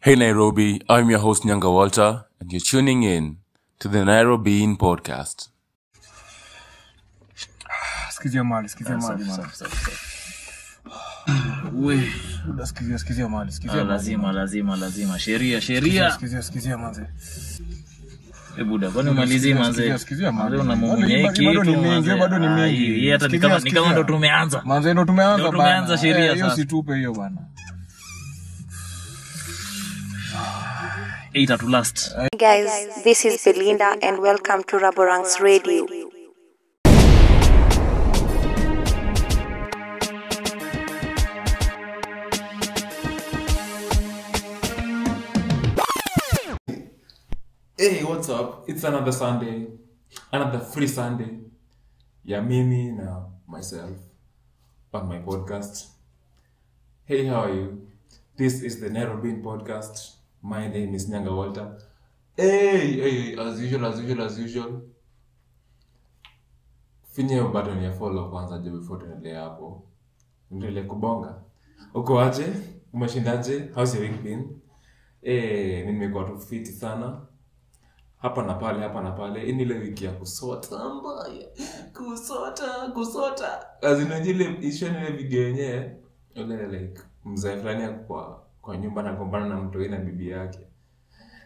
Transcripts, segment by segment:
Hey Nairobi, I'm your host Nyanga Walter, and you're tuning in to the Nairobi In Podcast. Sikizia mali, sikizia mali mali. We, Buda, Sikizia, sikizia mali, sikizia ah, lazima lazima lazima sheria sheria Sikizia, sikizia manze. Eh, buda kwani umalizi manze unamumunya ni- hiki bado ni kitu, bado ni Ah, hii- hii hata ni kama ni kama sikizia. ndo tumeanza Manze ndo tumeanza bana. tumeanza sheria sasa. Hiyo situpe hiyo bana. Eight at last Guys, this is Belinda and welcome to Raborang's Radio. Hey, what's up? It's another Sunday, another free Sunday. Ya mimi na myself on my podcast. Hey, how are you? This is the Nairobi In Podcast. My name is Nyanga Walter. Hey, hey, as usual, as usual, as usual. Finya hiyo button ya follow kwanza je before tuendelee hapo. Endelee kubonga. Uko aje? Umeshindaje? How's your week been? Eh, nimekuwa tu fit sana hapa na pale hapa na pale Ini ni ile wiki ya kusota mbaya kusota kusota azinajile ishoni ile video yenyewe Ile like mzee fulani kwa kwa nyumba nagombana na mtu na bibi yake.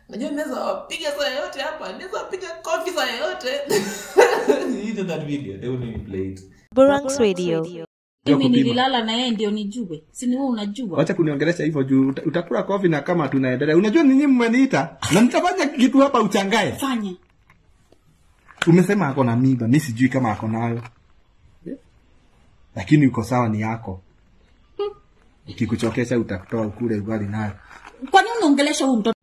Najua naweza wapiga saa yoyote hapa naweza wapiga kofi saa yoyote. You that video they will play it. Raborang's Radio. mimi nililala na yeye ndio nijue. Sini wewe unajua? Wacha kuniongelesha hivyo juu utakula kofi na kama tunaendelea. Unajua ninyi mmeniita na nitafanya kitu hapa uchangae. Fanya. Umesema ako na miba mi sijui kama ako nayo. Lakini uko sawa ni yako ikikuchokesha utakutoa ukule ugali nayo. Kwa nini unaongelesha huyu mtoto?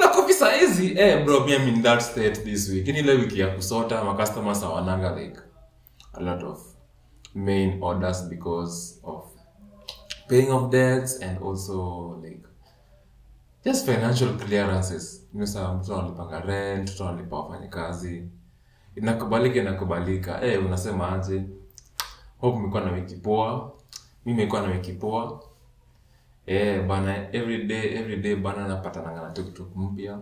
Na kofi saa hizi. Eh bro me I'm in that state this week. Ni ile wiki ya kusota ma customers hawananga like a lot of main orders because of paying of debts and also like just financial clearances. Nisa mtu analipanga rent mtu analipa wafanyikazi inakubalika inakubalika. Eh unasema aje? Hope mmekuwa na wiki poa mi nimekuwa na Eh, bana everyday everyday bana napatananga na tuktuk mpya.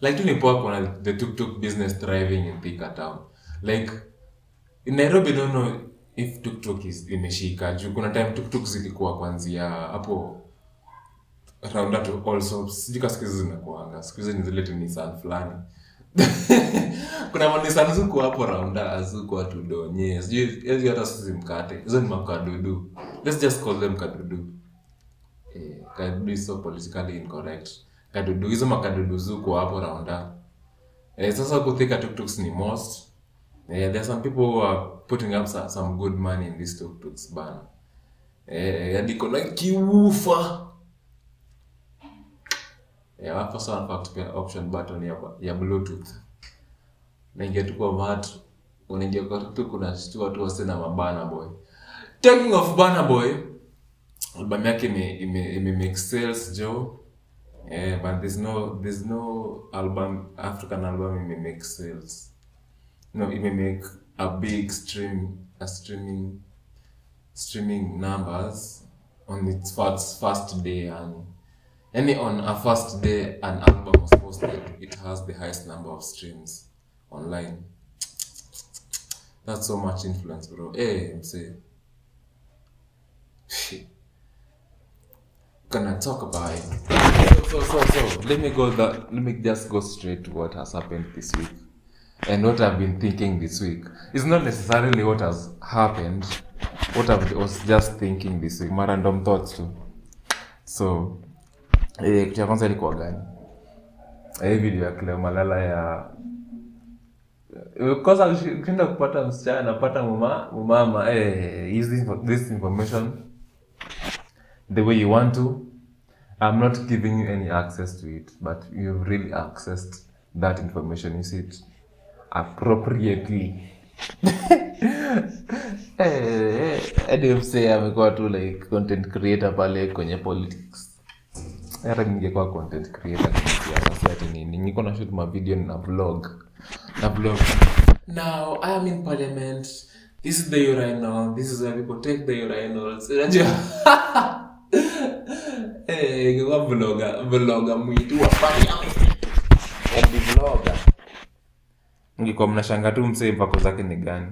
Like tu ni kuna the tuktuk business thriving in Thika town. Like in Nairobi don't know if tuktuk is imeshika. Juu kuna time tuktuk zilikuwa kwanzia hapo round to also sijui ka siku zimekuanga. Siku hizi ni zile tu Nissan fulani kuna manisan zuku hapo raunda zuku watudonye sijui hata sisi mkate. Hizo ni makadudu. Let's just call them kadudu. Eh, kadudu so politically incorrect. Kadudu hizo makadudu zuku hapo raunda eh, sasa kuthika tuktuks ni most. Eh, there are some people who are putting up some, good money in these tuktuks bana. Eh, hadi kuna kiufa eh, hapo sasa wanafaa kutumia option button ya, ya bluetooth. Naingia tu kwa vat, unaingia kwa tuktuk unashtua tu wasi na mabana boy. Taking of bana boy album yake ni ime, ime make sales jo yeah, but there's no there's no album african album ime make sales. No ime make a big stream a streaming streaming numbers on its first first day and any on a first day an album was posted it has the highest number of streams online that's so much influence bro hey i'm saying gonna talk about it. So, so, so, so, let me go. The, let me just go straight to what has happened this week, and what I've been thinking this week. It's not necessarily what has happened. What I was just thinking this week, my random thoughts too. So, eh, kitu ya kwanza ilikuwa gani? hii video ya Cleo Malala ya kosa ukienda kupata msichana napata muma mumama eh, use this, information the way you want to. I'm not giving you any access to it, but you've really accessed that information. Use it appropriately. eh, eh, msee amekuwa tu like content creator pale kwenye politics. Hata ningekuwa content creator ningekuwa sasa ati nini. Niko na shoot ma video na vlog. Na vlog. Now I am in parliament. This is the urinal. This is where people take the urinals. Unajua? Eh, ingekuwa vlogger vlogger mwitu wa parliament Eti vlogger ningekuwa mnashanga tu msee mpako zake ni gani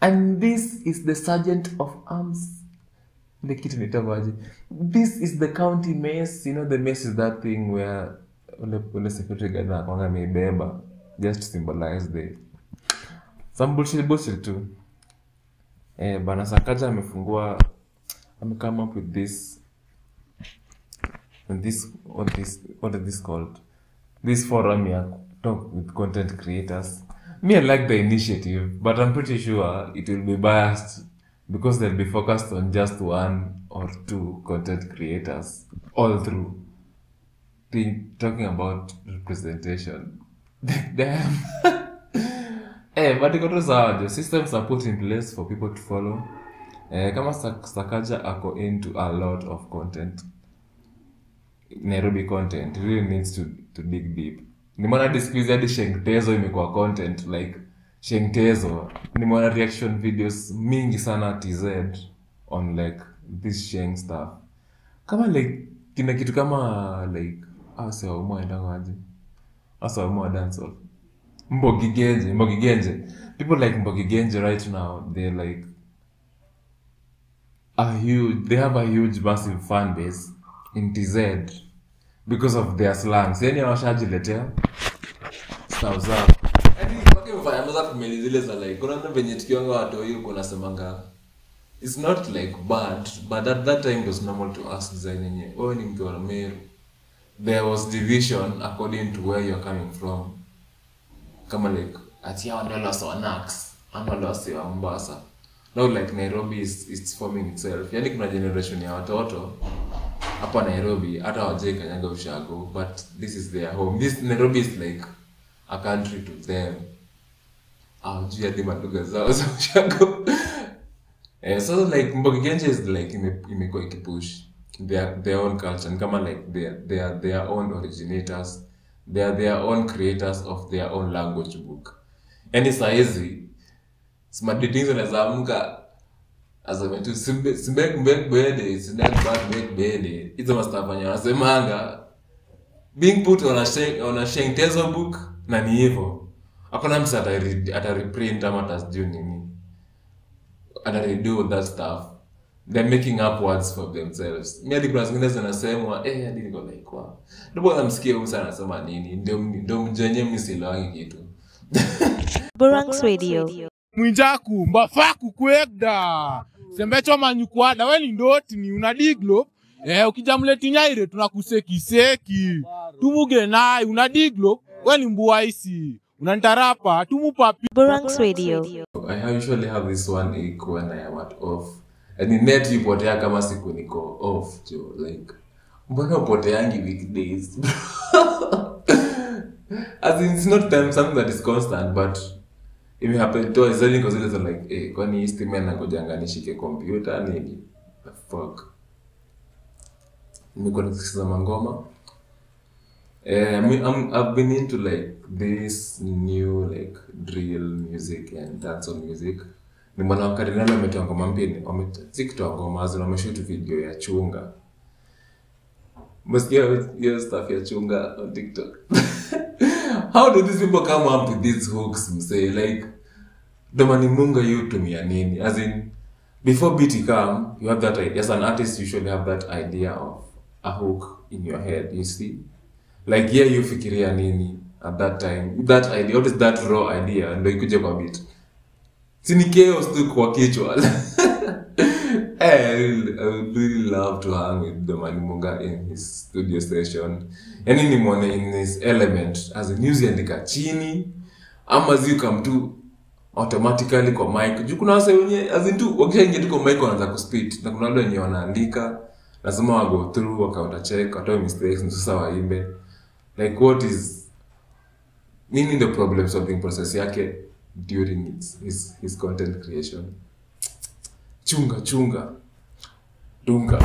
and this is the sergeant of arms the kitu nitavaje this is the county mess you know the mess is that thing where ule ule security guard anakwanga ameibeba just to symbolize the some bullshit bullshit tu. Eh bana sakaja amefungua ame come up with this and this what this what is this called? This forum ya talk with content creators. Me i like the initiative but i'm pretty sure it will be biased because they'll be focused on just one or two content creators all through. Think, talking about representation damn. Hey, but iko tu sawa jo systems are put in place for people to follow. Eh, kama sakaja ako into a lot of content. Nairobi content really needs to, to dig deep. Nimeona hadi siku imekuwa content like shengtezo nimeona reaction videos mingi sana tz on like this sheng stuff. Kama like kina kitu kama like asewaumwaendangaje asewaumwa dancehall mbogigenje mbogigenje people like mbogigenje right now they're like a huge they have a huge massive fan base in tz because of their slangs. Yani awashajiletea mpaka kumeli zile za like kuna venye tukiwanga watoi huko nasemanga it's not like bad but at that time it was normal to ask design yenye wewe ni mtu meru. There was division according to where you're coming from. Kama like ati hao ndio wase wa ama ndio wa Mombasa. Now like Nairobi is, it's forming itself. Yani kuna generation ya watoto hapa Nairobi hata hawajai kanyaga ushago but this is their home. This Nairobi is like a country to them hawajui hadi madugha zao za ushago eh, so like Mbogigenje is like ime- ikipush their, their own culture. Ni kama like they are, their own originators. They are their own creators of their own language book. Yani sahizi smadidings zinaweza amka aseme tu "Simbe- simbek mbek bede sinak bak mbek bede. Hizo mastafanya wanasemanga being put on a, sheng, on a shengtezo book na ni hivo akona msa atareprint ama atasijuu nini. Ataredo that stuff. They're making up words for themselves. Mi hadi kuna zingine zinasemwa eh hadi niko like wow ndipo namsikia msa anasema nini? Ndio ndio mjenye misilowangi kitu. Burangs Radio. mwinjaku mbafaku kwegda sembecho manyukwada we ni ndoti ni unadiglo eh, ukijamletinyaire tunakusekiseki. Tumuge nai unadiglo we ni mbuaisi unantarapa tumupapi Burangs Radio. I usually have this one ache when I am at off. And net ipotea kama siku niko off jo like mbona upoteangi weekdays? As in it's not time something that is constant but imehappen twice then niko zile za like eh kwani nishike kompyuta nini? Fuck. Nimekuwa nikisikiza mangoma Eh, I mean, I'm, I've been into like this new like drill music and dancehall music. Nimeona nani wametoa ngoma mpya, si kutoa ngoma, zina wameshoot video ya chunga. Msikia hiyo stuff ya chunga on TikTok. How do these people come up with these hooks msee? Like domani munga you tumia nini? As in before beat come, you have that idea. As an artist, you usually have that idea of a hook in your head, you see? Like yeah you fikiria nini at that time? That idea what is that raw idea? Ndio ikuje kwa bit sini chaos tu kwa kichwa. Eh, I really, I would really love to hang with the Munga in his studio session. Yani nimwone in his element as a news andika chini ama zi come tu automatically kwa mic. Juu kuna wase wenye as in tu wakishaingia tu kwa mic wanaanza kuspit na kuna wale wenye wanaandika lazima wago through wakaunta check watoe mistakes ndio waimbe like what is nini the problem solving process yake during his, his, his content creation? Chunga chunga. Dunga.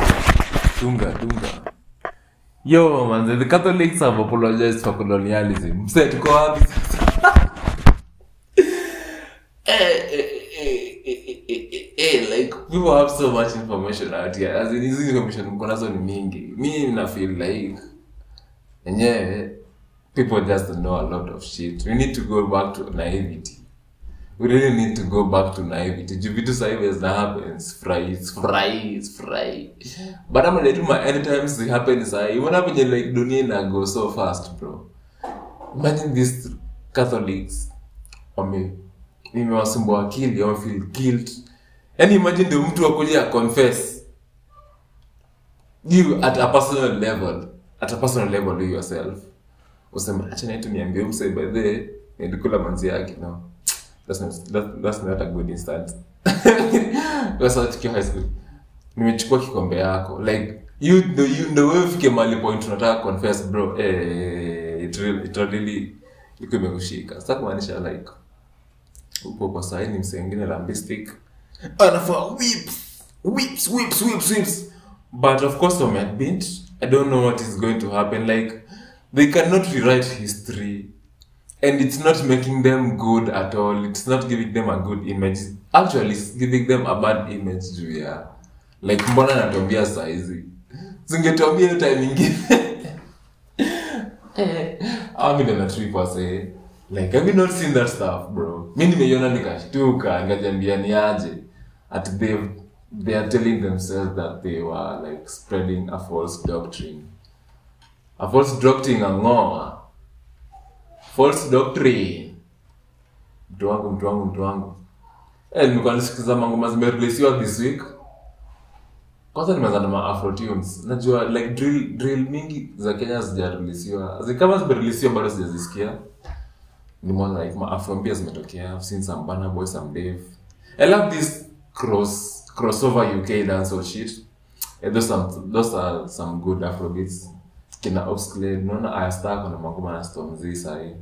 Dunga dunga. Yo manze the catholics have apologized for colonialism. Mse tuko wapi? People have so much information out here. As in information mko nazo ni mingi. Mi na feel like enyewe people just know a lot of shit. We need to go back to naivety. We really need to go back to naivety. Juu vitu zina happens fries fries fry. But ama letuma anytime they happen sahi unaona venye like dunia ina go so fast bro. Imagine these catholics wame nimewasumbua akili wame feel guilt. Yani imagine ndio mtu akuja confess. You at a personal level at a personal level do yourself. Useme acha naitu niambie mse by the manzi yake. No. That's not, that, that's not a good high school. Nimechukua kikombe yako. Like you ndo you ndo wewe fike mahali point unataka confess bro eh it really it really iko imekushika. Sasa kumaanisha like upo kwa sahi ni msee mwingine lambistic anafaa whips whips whips whips whips. But of course I'm admit I don't know what is going to happen. Like they cannot rewrite history. And it's not making them good at all. It's not giving them a good image. Actually it's giving them a bad image juu ya like mbona natuambia saizi zingetuambia hiyo time ingine. Amidanatripase like have you not seen that stuff bro. Mi nimeiona nikashtuka nikajambia ni at they they are telling themselves that they were like spreading a false doctrine. A false doctrine ang'oa false doctrine. Mtu wangu mtu eh nimekuwa nisikiza mangoma zimereleasiwa this week. Kwanza nimeanza na tunes. Najua like drill drill mingi za kenya zijareleasiwa. zi kama zimerelisiwa bado sijazisikia. Nimeona like ma afro zimetokea. I've seen some Burna Boy some Dave. I love this cross crossover UK dancehall shit. And those some those are some good afro kina Obsclade, naona Aya Star kuna mangoma na Stormzy sahi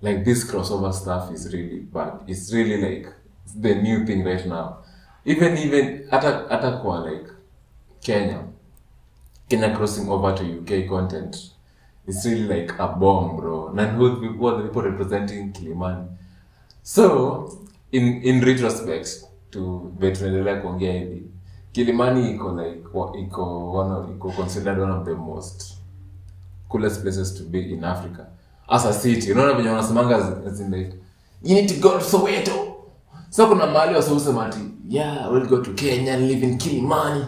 like this crossover stuff is really bad. It's really like the new thing right now. Even even hata hata kwa like Kenya. Kenya crossing over to UK content. It's really like a bomb bro. And who the people representing Kilimani? So in in retrospect to tunaendelea kuongea hivi. Kilimani iko like iko one iko considered one of the most coolest places to be in Africa. As a city. Unaona venye wanasemanga Soweto. So kuna mahali waseusema ati yeah we'll go to Kenya live in Kilimani.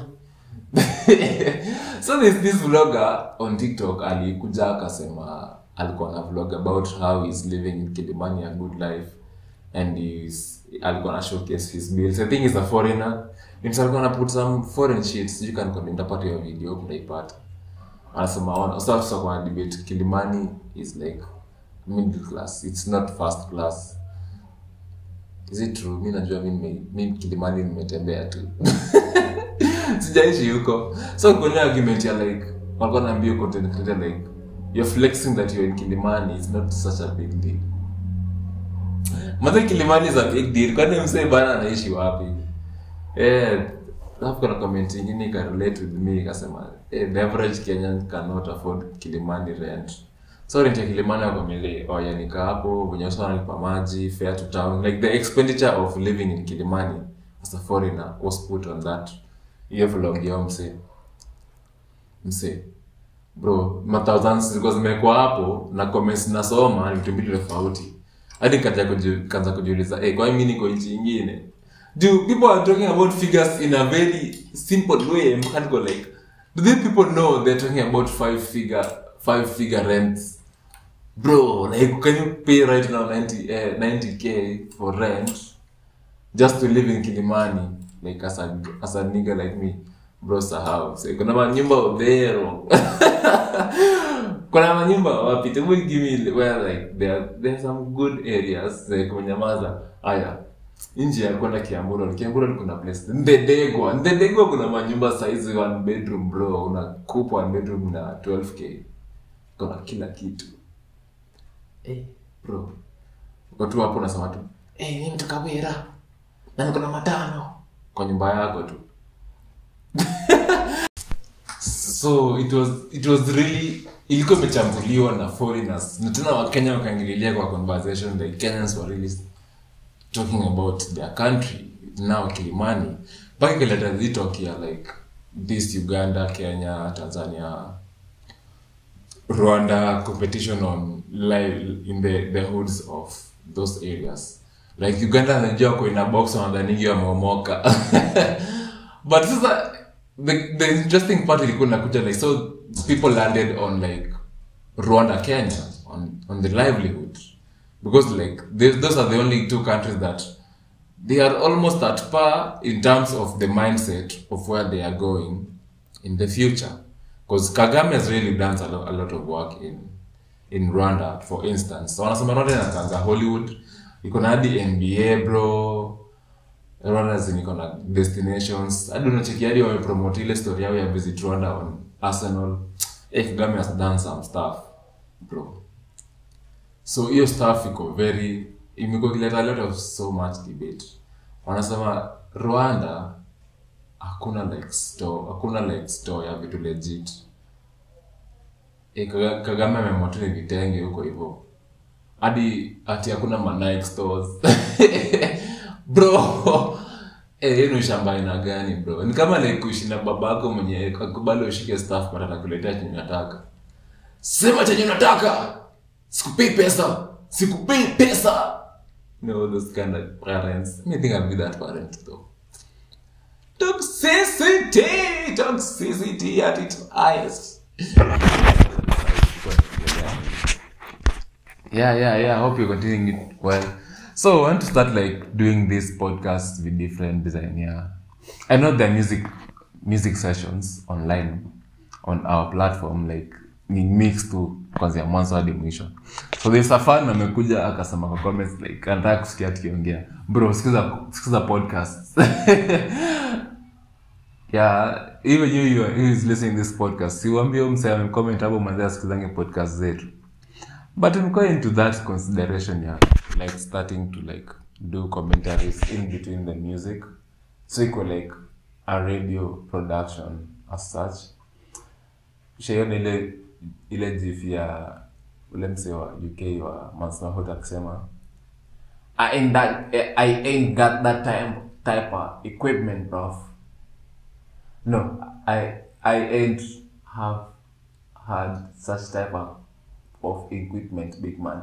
So this, this vlogger on TikTok alikuja akasema alikuwa na vlog about how he's living in Kilimani a good life and he's alikuwa na showcase his bills. I think is a foreigner. Alikuwa na put some foreign shit. Nitapata hiyo video kutaipata anasema ona kwa debate. Kilimani is like middle class. It's not first class. Is it true? Mi najua mi nime- Kilimani nimetembea tu. Sijaishi huko. So kuna argument ya like walikuwa content creator like you're flexing that you're in Kilimani. Is not such a big deal Mother Kilimani is a kwani msee bana anaishi wapi alafu kuna comment ingine ika with me ikasema eh, beverage Kenyan cannot afford Kilimani rent so rent Kilimani wako mili oh hapo venye wasa maji fare to town like the expenditure of living in Kilimani as a foreigner was put on that. vlog yao msee msee bro ma zilikuwa zimekuwa hapo na comments nasoma ni vitu mbili tofauti hadi kaanza kujiuliza hey, kwa mimi niko nchi nyingine? Do people are talking about figures in a very simple way mpaka niko like do these people know they're talking about five figure five figure rents? Bro like can you pay right now 90 uh, 90k for rent just to live in Kilimani? Like as a as a nigga like me bro sahau. So, kuna manyumba odhero kuna manyumba wapi? Tebu give me where like there there are some good areas like kunyamaza haya. Nje ya kwenda Kiamburo Kiamburo kuna place. Ndedegwa Ndedegwa kuna manyumba size one bedroom bro. Unakupa one bedroom na 12k kuna kila kitu. Eh. Bro. Uko tu hapo unasema tu. Eh ni mtu Kawira na niko na matano. Kwa nyumba yako tu. So it was it was really ilikuwa imechambuliwa na foreigners. Na tena wakenya wakaingililia kwa conversation the kenyans were really talking about their country now kilimani. Mpaka ikileta zitokia like this uganda kenya tanzania rwanda competition on in the, the hoods of those areas. Like uganda najua ko ina box wanadhaningi wameomoka. But sasa the, the interesting part ilikuwa inakuja like so people landed on like rwanda kenya on, on the livelihood. Because like they, those are the only two countries that they are almost at par in terms of the mindset of where they are going in the future. Because kagame has really done a, lo- a lot of work in in rwanda for instance. Wanasema rwanda inakanga hollywood. Iko na hadi nba bro. Rwanda ziniko na destinations. Hadi unacheki hadi wamepromote ile story yao ya visit rwanda on arsenal. Eh, kagame has done some stuff bro. So hiyo stuff iko very imekuwa a lot of so much debate. Wanasema rwanda hakuna like store hakuna like store ya vitu legit. E, Kaga- kagame amemotini vitenge huko hivyo. Hadi ati hakuna manike stores. Bro Eh, hiyo ni shamba aina gani bro? Ni kama like na babako mwenye akubali ushike staff but atakuletea chenye unataka. Sema chenye unataka! Sikupei pesa! Sikupei pesa! No those kind of parents. Me think i'll be that parent though. Toxicity! Toxicity at its highest. Yeah yeah yeah. Hope you're continuing it well so i want to start like doing this podcast with different design yeah i know there are music music sessions online on our platform like ni mix tu kwanzia mwanzo hadi mwisho. So there's a amekuja akasema kwa comments like anataka kusikia tukiongea. Bro sikiza sikiza podcast yeah even you, you who is listening this podcast. Siwambie mse amecomment hapo manzi asikizange podcast zetu but I'm going to that consideration yeah. Like starting to like do commentaries in between the music. So iko like a radio production as such. Shaiona ile ile jif ya ule mse wa uk wa mansmahot akisema I ain't got that time type of equipment, bruv. No, I I ain't have had such type of, of equipment, big man.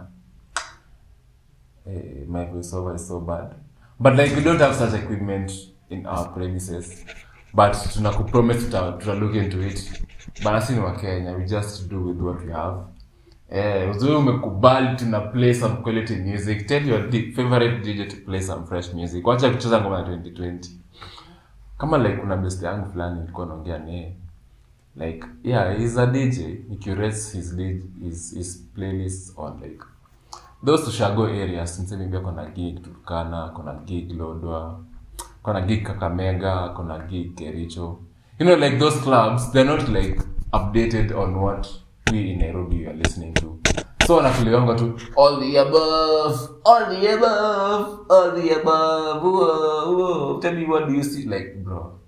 Eh, my voiceover is so bad. But like we don't have such equipment in our premises. But tunakupromise tuta, tuta look into it. Bana si ni wa Kenya, we just do with what we have. Eh, uzuri umekubali tuna play some quality music. Tell your favorite DJ to play some fresh music. Wacha kucheza ngoma ya 2020. Kama like kuna best yangu fulani nilikuwa naongea naye. Like yeah, he's a DJ. He curates his his, his playlist on like those tushago areas. Mseme kona gig Turkana, kona gig Lodwa, kona gig Kakamega, kona gig Kericho. You know, like those clubs, they're not like updated on what we in Nairobi are listening to. So wanakuliwanga tu all the above, all the above, all the above. Whoa, whoa. Tell me what do you see like, bro?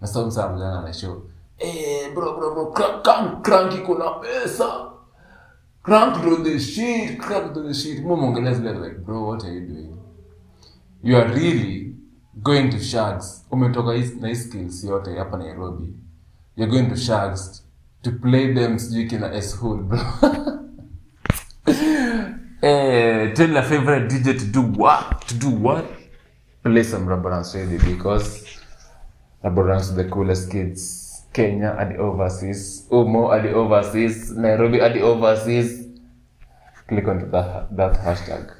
Na mjana na show. Eh, bro, bro, bro, crank, crank, iko na pesa. Crank to the shit, crank the shit. Mo mongelea zile like, bro, what are you doing? You are really going to Shags. Umetoka na skills yote hapa Nairobi. You're going to Shags to play them sijui kina S Hood, bro. eh, tell your favorite DJ to do what? To do what? Play some Rubber Dance Radio because Rubber the coolest kids. Kenya adi overseas, Umo adi overseas, Nairobi adi overseas. Click onto that, that hashtag.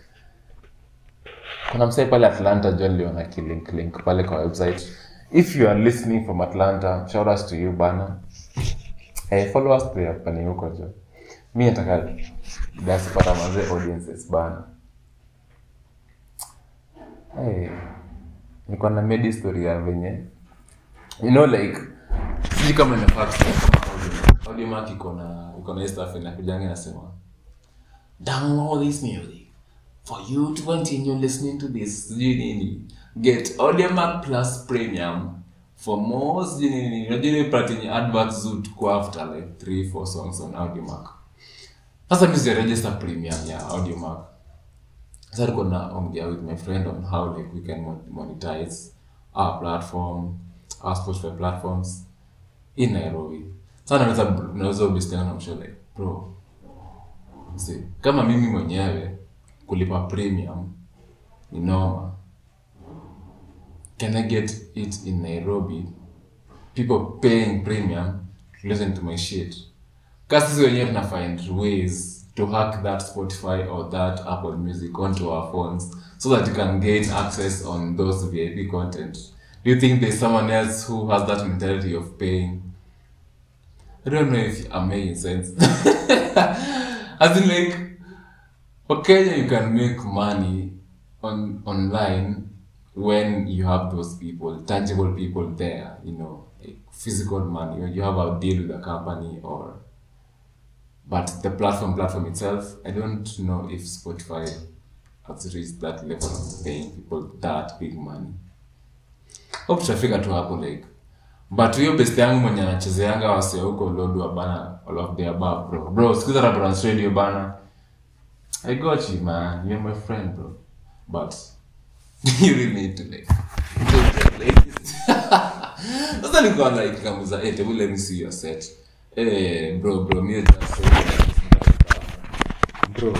Kuna msee pale Atlanta John liona kilink link pale kwa website. If you are listening from Atlanta, shout us to you bana. hey, follow us there pani huko jo. Mi nataka dasipata manze audiences bana. Hey, niko na medi story ya venye you know like sijui kama inasema download this music for you to continue listening to this. Sijui nini. Get audio plus premium for more. Sijui nini unajua ile part yenye after like 3 4 songs on audio sasa mimi register premium ya audio mark sasa tuko ongea with my friend on how like we can monetize our platform our spotify platforms in nairobi. Sana naweza naweza ubestiana na msho like bro. See, kama mimi mwenyewe kulipa premium ni noma can i get it in nairobi? People paying premium listen to my shit. Kasi wenyewe tuna find ways to hack that spotify or that apple music onto our phones so that you can gain access on those vip content. Do you think there's someone else who has that mentality of paying i don't know if i'm making sense. As in like okay you can make money on online when you have those people tangible people there you know like physical money. When you have a deal with a company or but the platform platform itself i don't know if spotify has reached that level of paying people that big money. Hope tutafika tu hapo like but hiyo best yangu mwenye anachezeanga wase huko lodwa bana all of the above bro. Bro sikiza Rabrans radio bana i got you man. You're my friend bro. But you really need to like sasa nilikuwa like kamuza eh tebu let me see your set. Eh bro bro me just bro.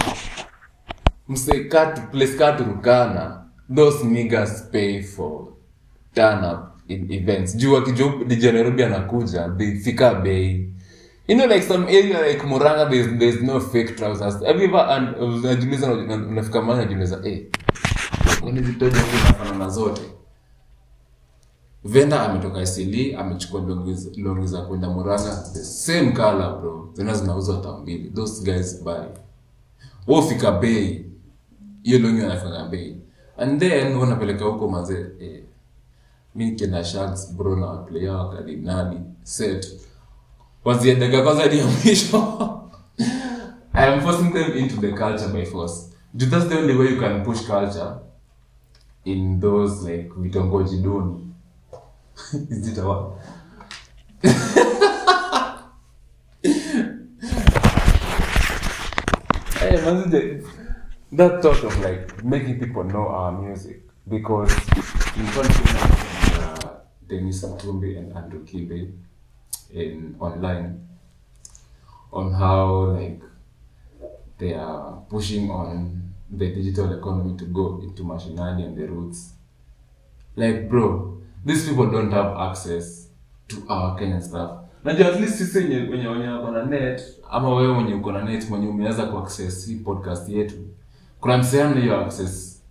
Mse cut place cut rukana. Those niggas pay for. Turn up in events. Juu akijua DJ anakuja fika bei. You know like some area like Murang'a there's, there's no fake trousers. Have you ever and unajiuliza unafika mahali unajiuliza eh kwani zitoje zinafanana zote? Venda ametoka isili amechukua longi za- kwenda Murang'a the same color bro. Zina zinauzwa hata mbili. Those guys buy. Wofika bei hiyo longi wanafanya bei. And then wanapeleka huko mazee eh, mi nikienda sharks bro na waplayer wa kardinali set waziendaga kwanza hadi ya mwisho I am forcing them into the culture by force. Dude, that's the only way you can push culture in those like vitongoji duni. Is it a word? hey, man, that thought of like making people know our music because confidence uh, Dennis Atumbi and Andrew Kibe in online on how like they are pushing on the digital economy to go into mashinani and the roots. Like bro, these people don't have access to our Kenyan stuff. Najua at least sisi wenye wenye net ama wewe mwenye uko na net mwenye umeweza kuaccess hii podcast yetu. Kuna msehemu hiyo access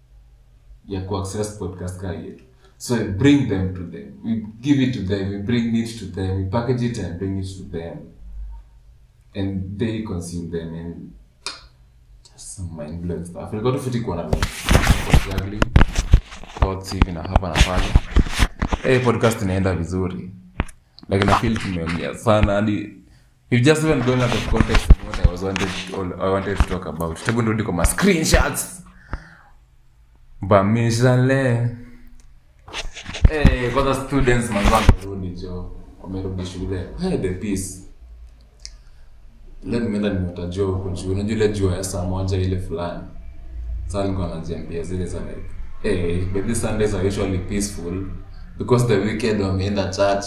ya kuaccess podcast kaa yetu. So we bring them to them. We give it to them. We bring it to them. We package it and bring it to them. And they consume them and just some mind blowing stuff. Ilikuwa tu fiti kuona like juggling thoughts hivi na hapa na pale. Hey, podcast inaenda vizuri. Like na feel tumeongea sana hadi We've just even gone out of context of what I was wanted all I wanted to talk about. Hebu nirudi kwa ma screenshots. Bamishale. Eh, kwanza students manzo wamerudi jo. Wamerudi shule. Hey, the peace. Leo nimeenda nimetajua huko juu. Unajua ile jua ya saa moja ile fulani. Sasa nilikuwa najiambia zile za like, hey, but these Sundays are usually peaceful because the weekend wameenda church.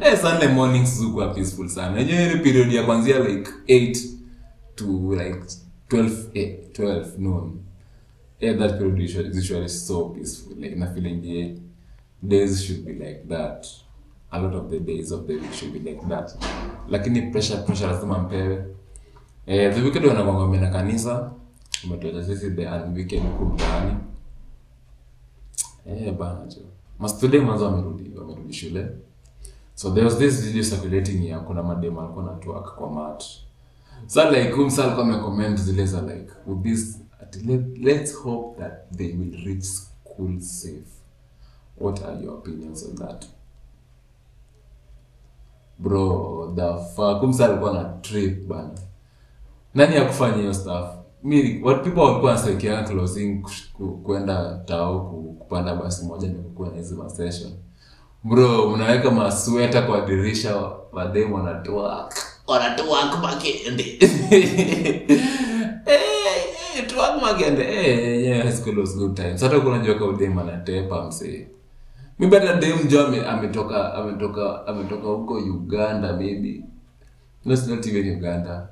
hey, Sunday mornings zikuwa peaceful sana. Unajua ile period ya kuanzia like 8 to like 12 eh, 12 noon. Yeah, that period is usually, usually so peaceful. Like, na feeling yeah, days should be like that. A lot of the days of the week should be like that. Lakini pressure pressure lazima mpewe. Eh, the weekend wanakwanga wameenda kanisa. Umetoa sisi the weekend huku mtaani. Eh, bana jo. Mastude mwanzo wamerudi, wamerudi shule. So there was this video circulating ya kuna mademo alikuwa na kwa mat. So like Kumsa alikuwa amecomment zile like with this let, let's hope that they will reach school safe. What are your opinions on that? Bro, the fuck Kumsa alikuwa na trip bana. Nani ya kufanya hiyo stuff? Mi what people walikuwa wanasekia closing kwenda tao kupanda basi moja ni kukuwa na hizo session. Bro, unaweka masweta kwa dirisha wademu wanatoa wanatoa makende. Eh, eh, tuwak magende. Eh, yeah, school ametoka huko uganda maybe no it's not even uganda.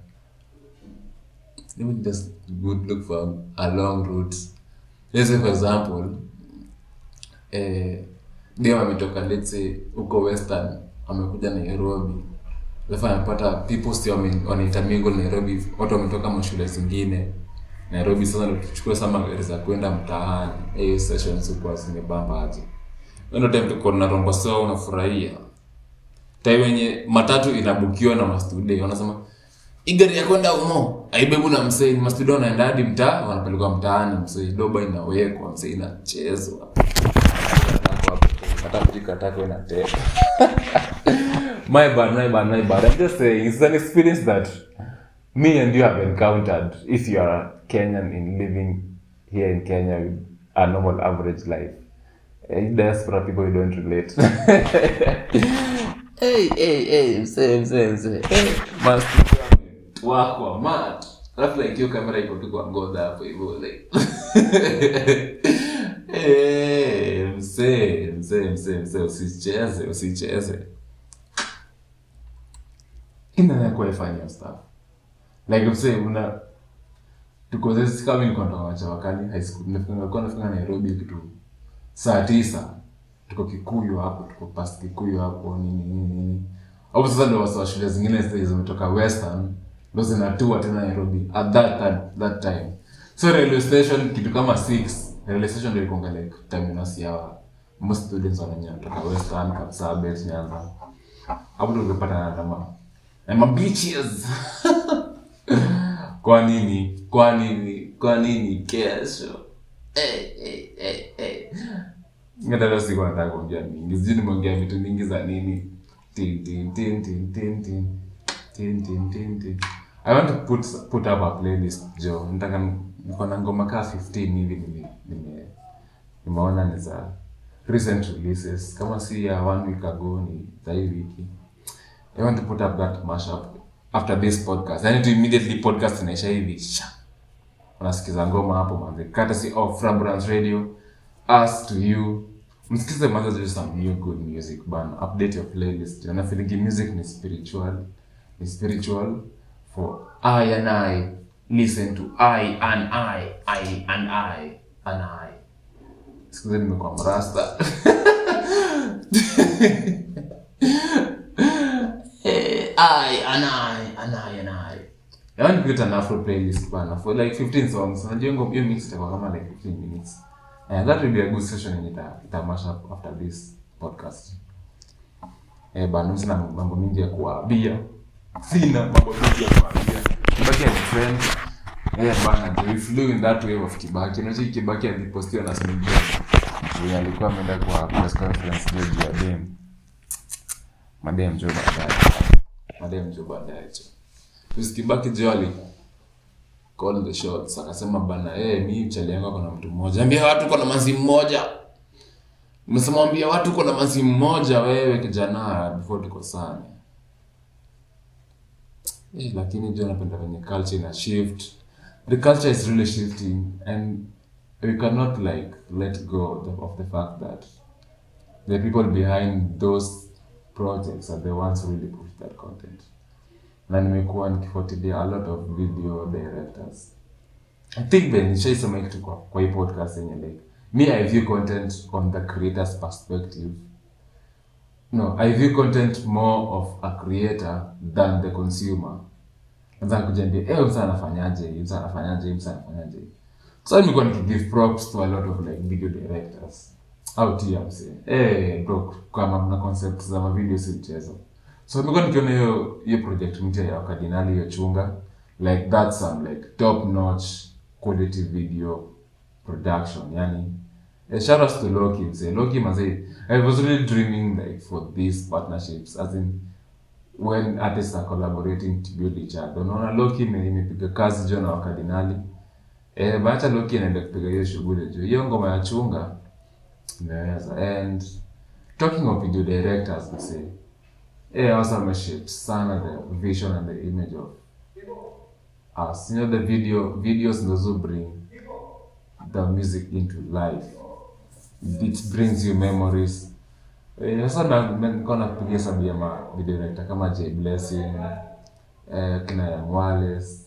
Let me just good look for a long route. Let's say for example eh, dem ametoka let's say huko western amekuja nairobi. Alafu anapata people still on intermingle nairobi watu wametoka mashule zingine nairobi sasa ndo sama gari za kwenda mtaani. Hiyo session zikuwa zimebamba aje. Ndio time tuko na rombo sawa unafurahia. Tai wenye matatu inabukiwa na mastude wanasema hii gari ya kwenda umo aibebu na msei mastude wanaenda hadi mtaa wanapelekwa mtaani. Msei doba inawekwa. Msei inachezwa. Hata kujikatako inateka. My bad my bad my bad. I'm just saying it's an experience that me and you have encountered if you are kenyan in living here in kenya with a normal average life. Eh, diaspora people you don't relate. Hey hey hey msee msee msee hey mastudio wako mat. alafu like hiyo kamera iko tu kwa ngoda hapo hivyo like. Hey msee msee msee msee usicheze usicheze. Inaweza ifanya stuff? Like msee una tuko sisi kama nilikuwa ndo wacha wakali high school. Nilifika nafika Nairobi kitu saa tisa. Tuko Kikuyu hapo tuko past Kikuyu hapo nini nini nini. Hapo sasa ndo wasa shule zingine zimetoka western ndo zinatua tena Nairobi at that that, that time. So railway station kitu kama 6 railway station ndio ilikuwa like terminus ya most students wananya kutoka western Kapsabet Nyanza. Hapo ndo ungepata na ma and my beaches Kwa nini? Kwa nini? Kwa nini kesho? Eh, eh, eh, eh. nataka kuongea mingi. Sijui nimeongea vitu mingi za nini. I want to put, put up a playlist, Jo. Nataka niko na ngoma kaa 15 hivi nime nime nimeona ni za recent releases. Kama si ya one week ago ni za hii wiki. I want to put up that mashup after this podcast. yani immediately podcast inaisha hivi. Sha. Unasikiza ngoma hapo manze. Courtesy of Frabrance Radio. Us to you. Msikize manze do some new good music bana. Update your playlist. Na feeling music ni spiritual. Ni spiritual for I and I listen to I and I I and I and I. Sikize nimekuwa mrasta. Eh, I and I. I want to create an playlist bana for like 15 songs. Unajua ngo hiyo mix itakuwa kama like 15 minutes. And that will be a good session yenye ita, ita mash up after this podcast. Eh bana sina mambo mingi ya kuwaambia. Sina mambo mingi ya kuwaambia. Kibaki ni friend. Eh bana, we flew in that wave of Kibaki. Unajua Kibaki alipostiwa na Snoop Dogg. Alikuwa ameenda kwa press conference ya dem. Madem jo baadaye. Madem jo baadaye Tusikibaki jo ali call the shots akasema bana eh mimi mchali yangu kuna mtu mmoja. Ambia watu kuna mazi mmoja. msimwambia watu kuna mazi mmoja wewe kijana before tukosane. Eh, lakini jo napenda venye culture ina shift. The culture is really shifting and we cannot like let go of the fact that the people behind those projects are the ones who really push that content na nimekuwa nikifuatilia a lot of video directors. I think ben nishaisema kitu kwa, kwa hii podcast yenye like me i view content on the creator's perspective. No i view content more of a creator than the consumer. Nataka kujambia eh msa props to a lot of like video directors. Out here mse eh bro kama mna concept za mavideo si so nimekuwa nikiona hiyo hiyo project mpya ya kardinali hiyo chunga like that's some like top notch quality video production. Yani outs to Loki mse Loki mase I was really dreaming like for these partnerships as in when artists are collaborating to build each other. Unaona Loki imepiga kazi jo na wakardinali eh bacha Loki anaenda kupiga hiyo shughuli jo hiyo ngoma ya chunga imeweza and talking of video directors mse eh also ameshape sana the vision and the image of us. You know the video videos ndo bring the music into life. It brings you memories. Eh, sasa ya video kama J Blessing. Kina Young Wallace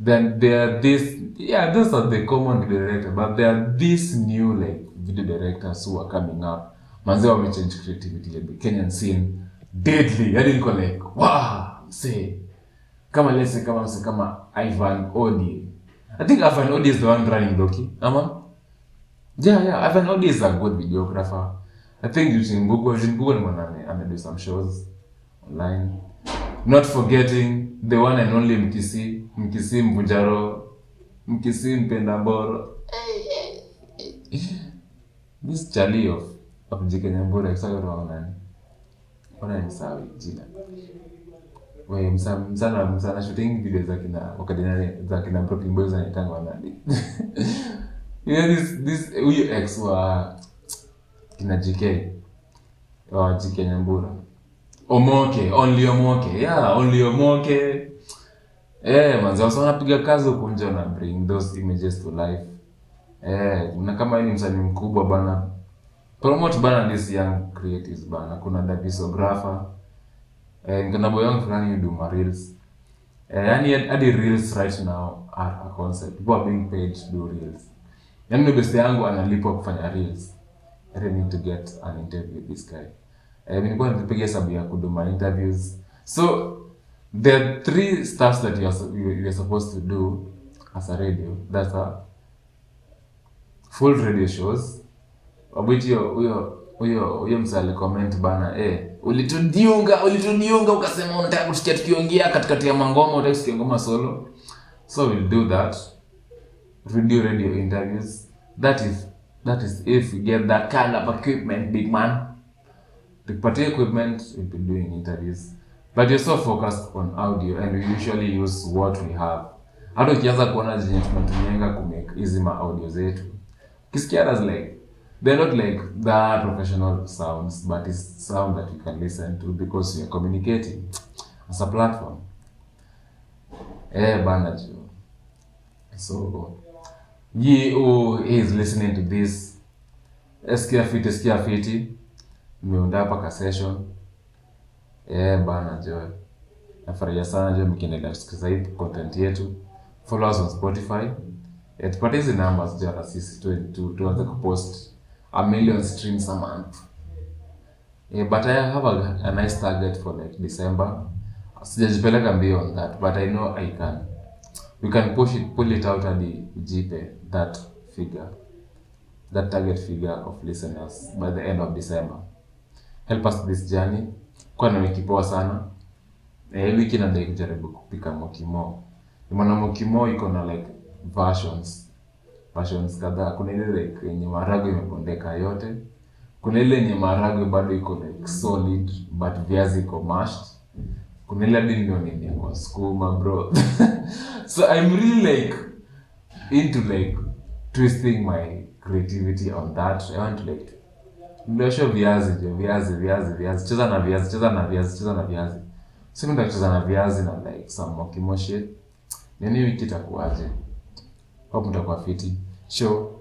then there are this yeah those are the common video director but there are these new like video directors who are coming up. Manze wamechange creativity ya the Kenyan scene deadly. Yani niko like wow say kama lese kama mse kama Ivan Odi I think Ivan Odi is the one running Loki. Ama? Yeah yeah Ivan Odi is a good videographer. I think using Google using Google mwana ame- amedo some shows online. Not forgetting the one and only Mkisi Mkisi Mvunjaro Mkisi Mpenda Mboro. This Charlie of of JK Nyambura kisaka roho nani ona nisawi jina we msa- msana shooting video za kina wakadinari za kina Brooklyn Boys anaitanga wanadi you know this this huyu ex wa kina JK wa JK Nyambura Omoke, only Omoke. Yeah, only Omoke. Eh, manzi wasa wanapiga kazi huku nje wana bring those images to life. Eh, na kama ni msanii mkubwa bana. Promote bana this young creatives bana. Kuna Davisographer. Eh, kuna boy wangu fulani do ma reels. Eh, yani hadi reels right now are a concept. People are being paid to do reels. Yani ndo best yangu analipwa kufanya reels. I need to get an interview with this guy. Eh, nilikuwa nikipiga hesabu ya kuduma interviews. So there are three stuffs that you are, you, you are supposed to do as a radio. That's a full radio shows. Wabwiti huyo huyo huyo msali comment bana eh ulitudiunga ulitudiunga ukasema unataka kusikia tukiongea katikati ya mangoma unataka kusikia ngoma solo. So we'll do that. We'll radio interviews. That is that is if we get that kind of equipment, big man tukipatia equipment we'll be doing interviews but you're so focused on audio and we usually use what we have hata ukianza kuona zenye tunatumianga kumake hizi ma audio zetu Kisikia like they're not like the professional sounds but it's sound that you can listen to because you're communicating as a platform. Eh so ye who is listening to this fiti eskia fiti. Nimeunda hapa ka session. Eh nafurahia sana jo mkiendelea kusikiza hii content yetu. Follow us on spotify. Eh, numbers jo hata sisi tu, tu, tuanze kupost a million streams a month. Yeah, but i have a, a nice target for like december. Sijajipeleka mbio on that but i know i can we can push it pull it out hadi jipe that figure that target figure of listeners by the end of december. Help us this journey. Kwa na wiki sana. Eh, wiki nadai kujaribu kupika mokimo. Maana mokimo iko na like versions versions kadhaa kuna ile like yenye maharagwe imepondeka yote kuna ile yenye maharagwe bado iko like solid but viazi iko mashed kuna ile hadi ndio kwa skuma bro so i'm really like into like twisting my creativity on that i want to like Mlosho viazi jo, viazi, viazi, viazi. Cheza na viazi, cheza na viazi, cheza na viazi. Siku nitacheza na viazi na like some mokimo. Nini wiki itakuwaje? Hope mtakuwa fiti. Show.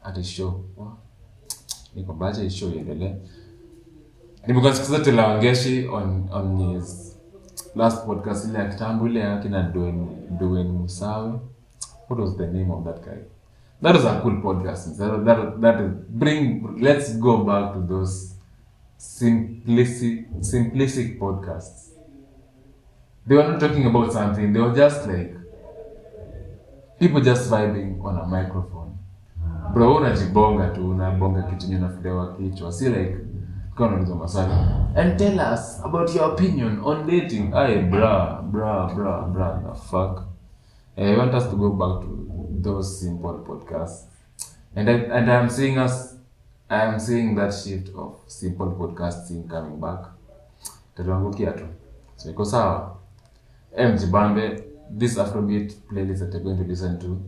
hadi show. Niko baje show iendelee. Nimekuwa sikiza Tela Wangeshi on on his last podcast ile ya kitambo ile ya kina Dwayne Dwayne Musawe. What was the name of that guy? That is a cool podcast. That, that, that is, bring let's go back to those simplistic simplistic podcasts. They were not talking about something. They were just like people just vibing on a microphone. Bro, unajibonga tu, unabonga kitu unafilewa kichwa. Si like unauliza maswali. And tell us about your opinion on dating. Aye, bra, bra, bra, bra, the fuck. I want us to go back to those simple podcasts. And I, and I'm seeing us I'm seeing that shift of simple podcasting coming back. Tatuangukia tu. So iko sawa. mjibambe Jibambe, this Afrobeat playlist that you're going to listen to,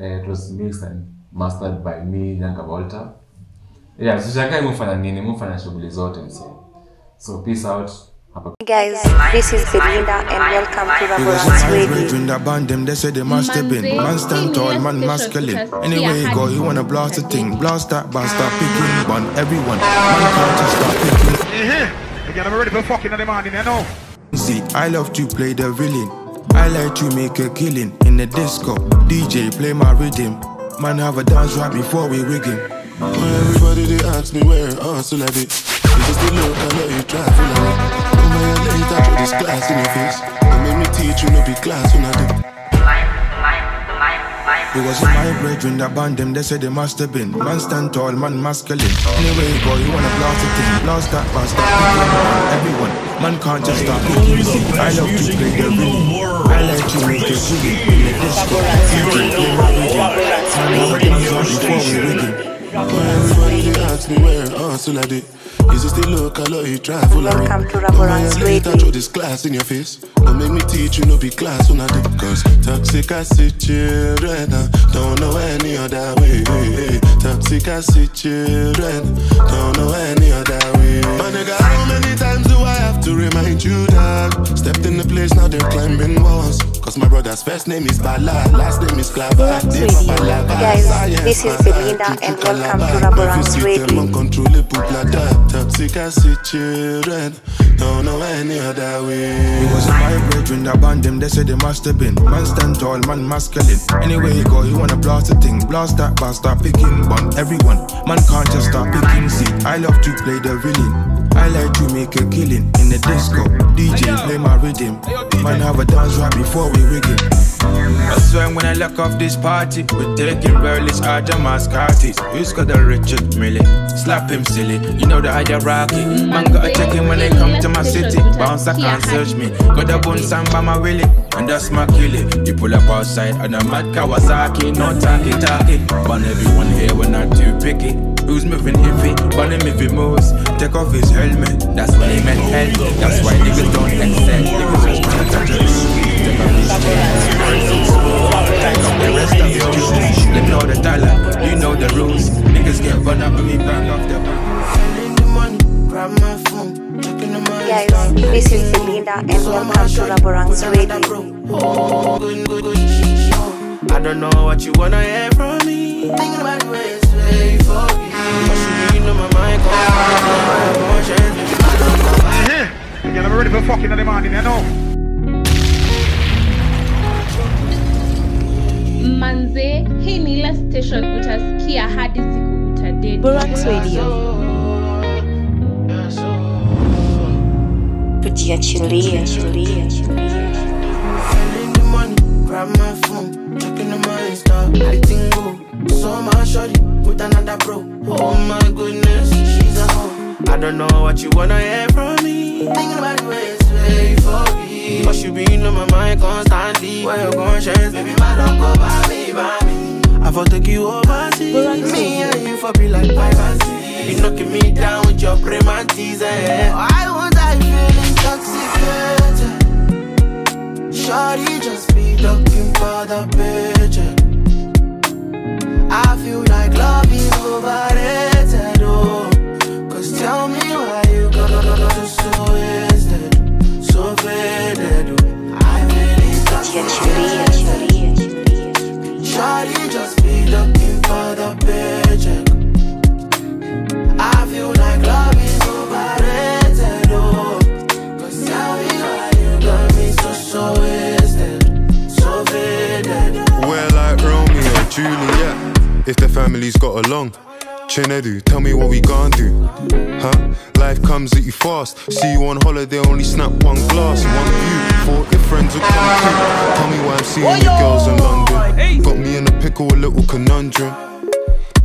uh, it was mixed and mastered by me, Nyanka Volta. Yeah, sishangai mufanya nini, mufanya shughuli zote msi. So peace out. Guys, this is Belinda and welcome to It was Raborang's my Radio. brethren that banned them, they said they must have been. Man stand tall, man masculine. Anyway you go, you wanna blast the thing. Blast that bar, start picking. Bun everyone. Man can't just start picking. Again, I'm ready for fucking in the morning, you know. See, I love to play the villain. I like to make a killing in the disco. DJ play my rhythm. Man have a dance right before we rig him. Everybody they ask me where hustle at it. You just the look, I know you try for now. When you late, I throw this glass in your face. And make me teach you no be class when I do. It was my brethren that banned them, they said they must have been. Man stand tall, man masculine. Anyway you go, you wanna blast the thing. Blast that bar, start picking. Everyone. Man can't just start picking. See, I love to play the rhythm. I like to make a killing in the disco. My rhythm. Man have a dance right before we. Everybody they ask me where hustle at it. You just the look, I know you try for now. Welcome to Raborang's late, I throw this glass in your face. Don't make me teach you no be class when I do. Cause toxic acid children uh, don't know any other way. Toxic children don't know any other way. My nigga, how many times do I have to remind you that? Stepped in the place, now they're climbing walls. Cause my brother's first name is Bala, last name is Clava. Guys, this is Belinda and welcome to Raborang's Radio. Uncontrollable bladder, children don't know any other way. It was my brethren that banned them, they said they must have been. Man stand tall, man masculine. Anyway you go, you wanna blast the thing. Blast that bar, start picking. Bun everyone. Man can't just start picking. See, I love to play the villain. I like to make a killing in the disco. DJ play my rhythm. Man have a dance right before we rig it. I swear when I lock off this party, we're taking relics out the mascatis. Who's got the Richard Millie? Slap him silly, you know the hierarchy. Man gotta check him when they come to my city. Bounce, I can't search me. Got a bone samba my willy, and that's my killie. You pull up outside on a mad Kawasaki, no talkie talkie. But everyone here, we're not too picky. Who's moving iffy? But him if he moves, take off his helmet. That's when he meant hell. That's why niggas don't excel. Niggas just wanna touch a Take off his chains. The rest of his jewels. They know the dollar, you know the rules. Niggas get run up and we bang off the Grab my phone, checking the money. Guys, this is Belinda and welcome to Raborang's Radio. I don't know what you wanna hear from me. Thinking about the way it's I'm ready for fucking in the morning, you know. manze hii ni ile station utasikia hadi siku utadedi Raborang's Radio. Kujiachilia. Spending the money, grab my phone, checking the money stuff. Everything go. So much shorty with another bro. Oh my goodness, she's a hoe. I don't know what you wanna hear from me. Thinking about the way it's way for me. But you been on my mind constantly. Where you gon' chance, baby, my don't go by me, by me. I for take you overseas. Me and you for be like six. You knocking me down with your prematis, eh? I want I feeling intoxicated. Shawty just be looking for the paycheck. I feel like love is oh. Chinedu, tell me what we gon' do. Huh? Life comes at you fast. See you on holiday, only snap one glass, one view. Thought your friends would come too. Tell me why I'm seeing you girls in London. Got me in a pickle, a little conundrum.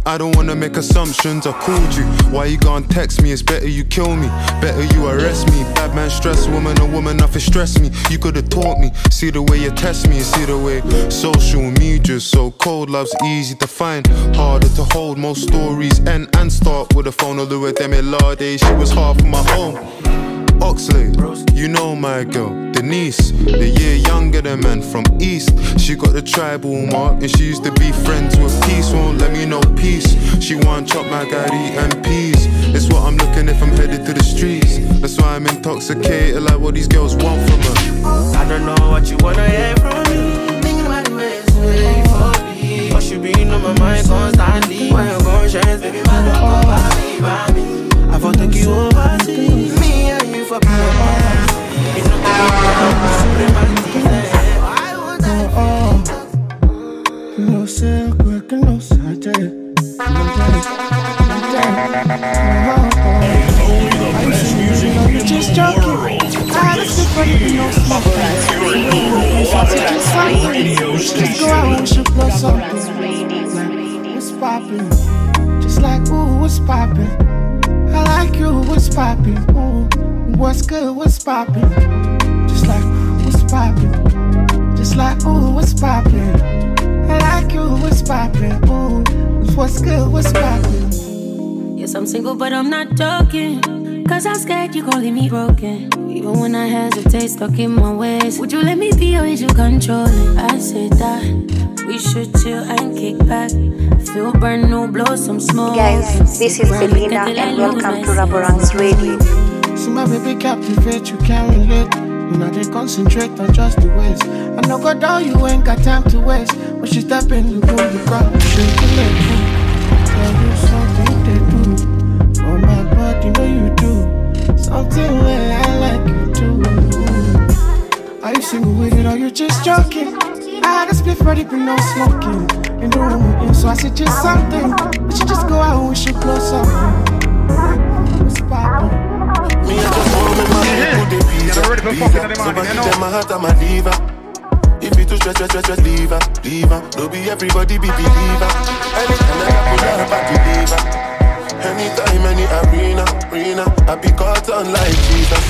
I don't wanna make assumptions. I called you. Why you gonna text me? It's better you kill me. Better you arrest me. Bad man stress woman, a woman nothing stress me. You could've taught me. See the way you test me. See the way social media's so cold. Love's easy to find, harder to hold. Most stories end and start with a phone. Although law days, she was half of my home. Oxley, you know my girl, Denise, a year younger than man from East. She got the tribal mark and she used to be friends with Peace. Won't let me know peace. She want chop my gari and peas. It's what I'm looking if I'm headed to the streets. That's why I'm intoxicated, like what these girls want from her. I don't know what you wanna hear from me. Thinking about the ways to wait for me. What you been on my mind constantly. When your conscience, baby, man, don't go by me, by me. I thought take you overseas. Me and you for being overseas. You know, I want Oh, no sé, quick, no sé, just joking. I just look for you, no Just just go out and shoot blow something. Like, what's poppin'? Just like, ooh, what's poppin'? I like you, what's poppin'? Ooh, what's good, what's poppin'? Just like, what's poppin'? Just like, ooh, what's poppin'? I like you, what's poppin'? Ooh, what's good, what's poppin'? Yes, I'm single, but I'm not joking. Cause I'm scared you calling me broken. Even when I hesitate, stuck in my ways. Would you let me be or is you controlling? I said that we should chill and kick back. Feel burn, no blow some smoke. Guys, this is Selena and welcome to Raborang's Radio. See my baby captivate, you can't relate. You know they concentrate on just the ways. I know go down, you ain't got time to waste. When she step in the room, you got me shaking Something where I like you too. Are you single with it or you just joking? I had a split ready, but no smoking. In the room we're so I suggest something. We should just go out and we should blow something. What's poppin'? Me, I just want me, my people, they visa. Visa. So back in them, my heart, I'm a diva. If you too stress, stress, stress, stress, leave her, leave her. Don't be everybody, be believer. Anytime I got pull up, I deliver. Anytime, any arena, arena, I be caught on like Jesus.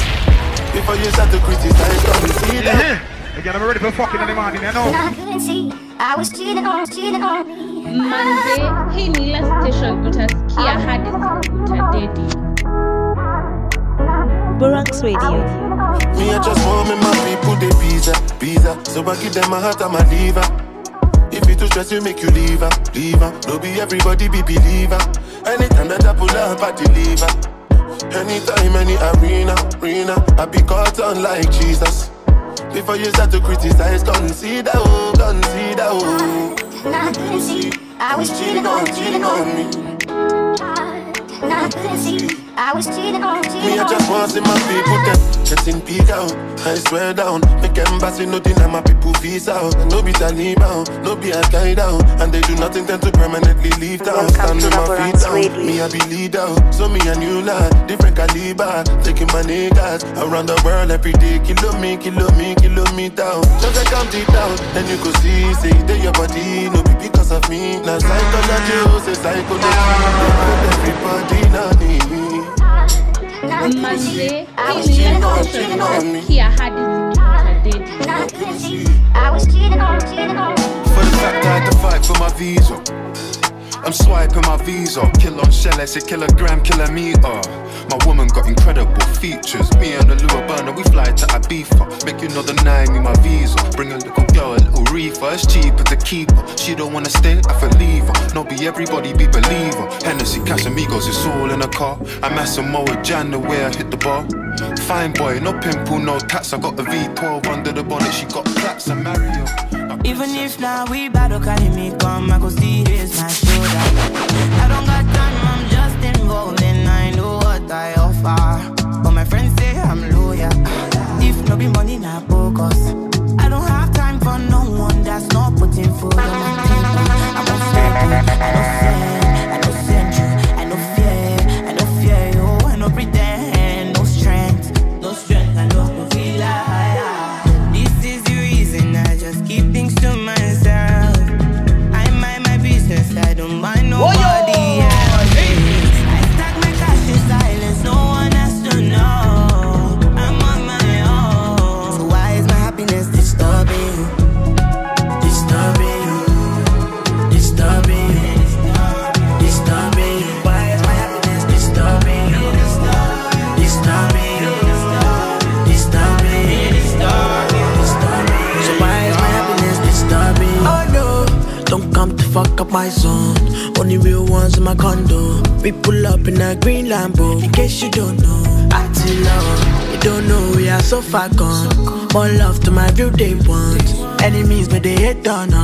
Before you start to criticize, come see that. Again, I'm ready for fucking in the morning, you know. I couldn't see, I was cheating on, cheating on me. manze hii ni ile station utasikia hadi siku utadedi Borax Radio. Me, I just want me, my people, they visa, visa. So I give them my heart, I'm a diva. Too stress, you make you leave her, leave her. Don't be everybody, be believer. Anytime that I pull up, I deliver. Anytime, any arena, arena, I be caught on like Jesus. Before you start to criticize, consider, oh, consider, oh. And I couldn't see, I was cheating on, cheating on me. I couldn't see, I was cheating oh, on, Me, cheating I oh. just want to see my people them getting peak out. I swear down, make embassy nothing and my people visa out. No be Taliban, no be Al Qaeda, and they do nothing tend to permanently leave town. Stand to my feet down. Me, I be leader, so me a new lad, different caliber, taking my niggas around the world every day. Kilo me, kilo me, kilometer. Just like I'm deep down, then you go see, say they your body, no be because of me. Now psychology, oh, say psychology, everybody now need me. Manze hii ni ile station utasikia hadi siku utadedi I was cheating on, cheating on For the fact I had to fight for my visa. I'm swiping my visa. Kill on shell, I say kilogram, kilometer. My woman got incredible features. Me and the Lua burner, we fly to Ibiza. Make you know the nine, me my visa. Bring a little girl, a little reefer. It's cheaper to keep her. She don't wanna stay, I feel leave her. No be everybody be believer. Hennessy, Casamigos, it's all in a car. I'm at Samoa Jan, the way I hit the bar. Fine boy, no pimple, no tats. I got a V12 under the bonnet. She got claps and Mario. Even if now we battle, carry me come, I go see this my shoulder. I don't got time, I'm just involved and I know what I offer. But my friends say I'm loyal. If no be money, not focus.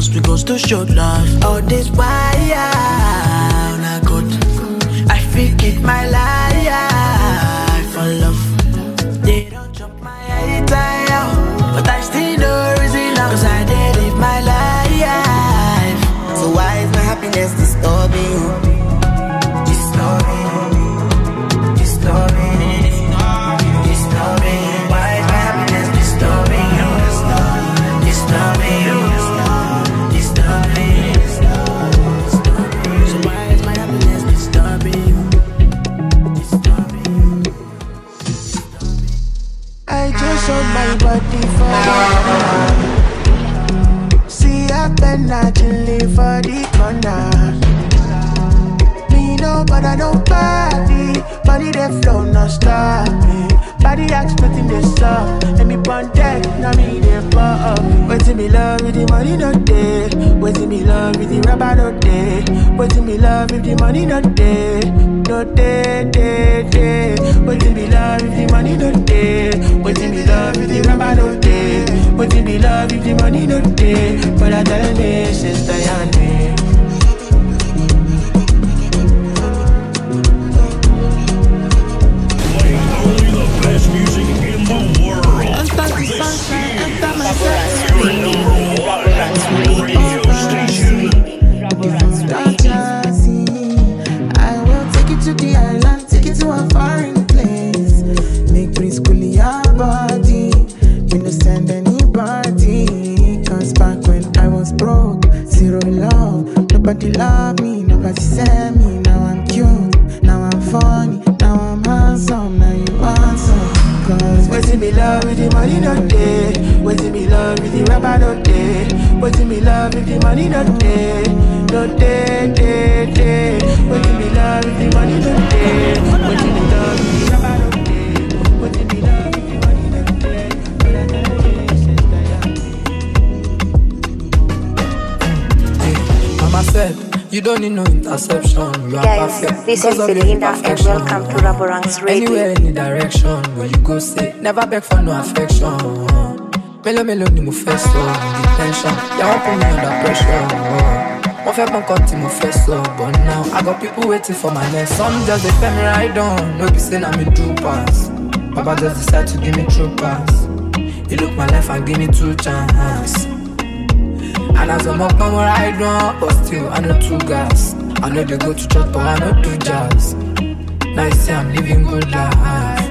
Hate on us. We goes to show love. All this why the money no day. Waiting me love with the rubber no day. Waiting me love with the money no day. No day, day, day. Waiting me love with the money no day. Waiting me love with the rubber no day. Waiting me love with the money no day. But I tell me, sister, and me. The money no day. No day, day, day. Waiting me love with the money no day. Waiting me love with the rubber no day. Waiting me love with the money no day. But I tell you, sister, Mama said, you don't need no interception. You are Guys, perfect. this because is of your Belinda and welcome to Raborang's Radio. Anywhere, any direction, where you go say, never beg for no affection. Mélòó mélòó ni mo fẹ́ sọ, the tension, wan put me under pressure. Oh. Wọ́n fẹ́ pọ́n kan tí mo fẹ́ sọ, but now I got people waiting for my next. Some just dey me right on, no be na me do pass. Baba just decide to give me true pass. He look my life and give me two chance. And as I'm up on what I do, but still I know two gas. I know they go to church, but I know do jazz. Now you say I'm living good life.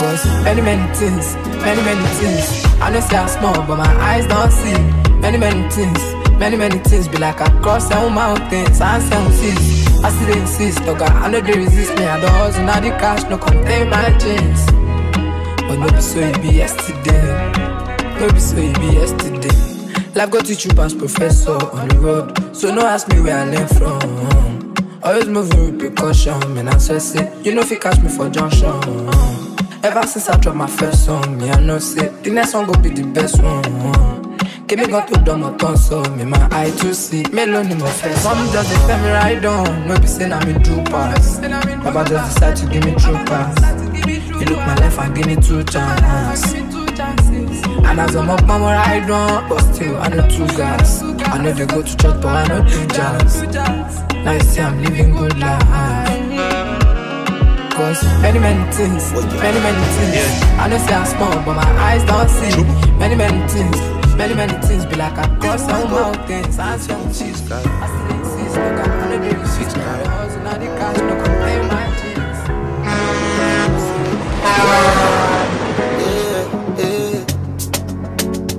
Cause many, many things, many, many things. I know say I'm small, but my eyes don't see. Many, many things, many, many things. Be like I cross seven mountains and seven seas. I still insist, oh dog. I know they resist me. I don't hustle, now the cash no contain my jeans. But no be so it be yesterday. No be so it be yesterday. Life go teach you past professor on the road. So no ask me where I learn from. Always moving with precaution, man. I say you know if you catch me for junction. Ever since I dropped my first song, me I know say the next one go be the best one. Give me got to do my tongue so me my eye to see. Me alone in my face. Some just they tell me right on. No be saying I'm in true pass. Baba just decide to give me true pass. You look my life and give me two chances. And as I'm up, mama ride on, but still I know two guys. I know they go to church, but I know two jazz. Now you see I'm living good life. Cause many, many things, many, many things. I know say I'm small, but my eyes don't see. Many, many things, many, many things. Be like I cross some mountains and some cheese. I still exist, look, I know they resist. Hustle, now the cash, no complain my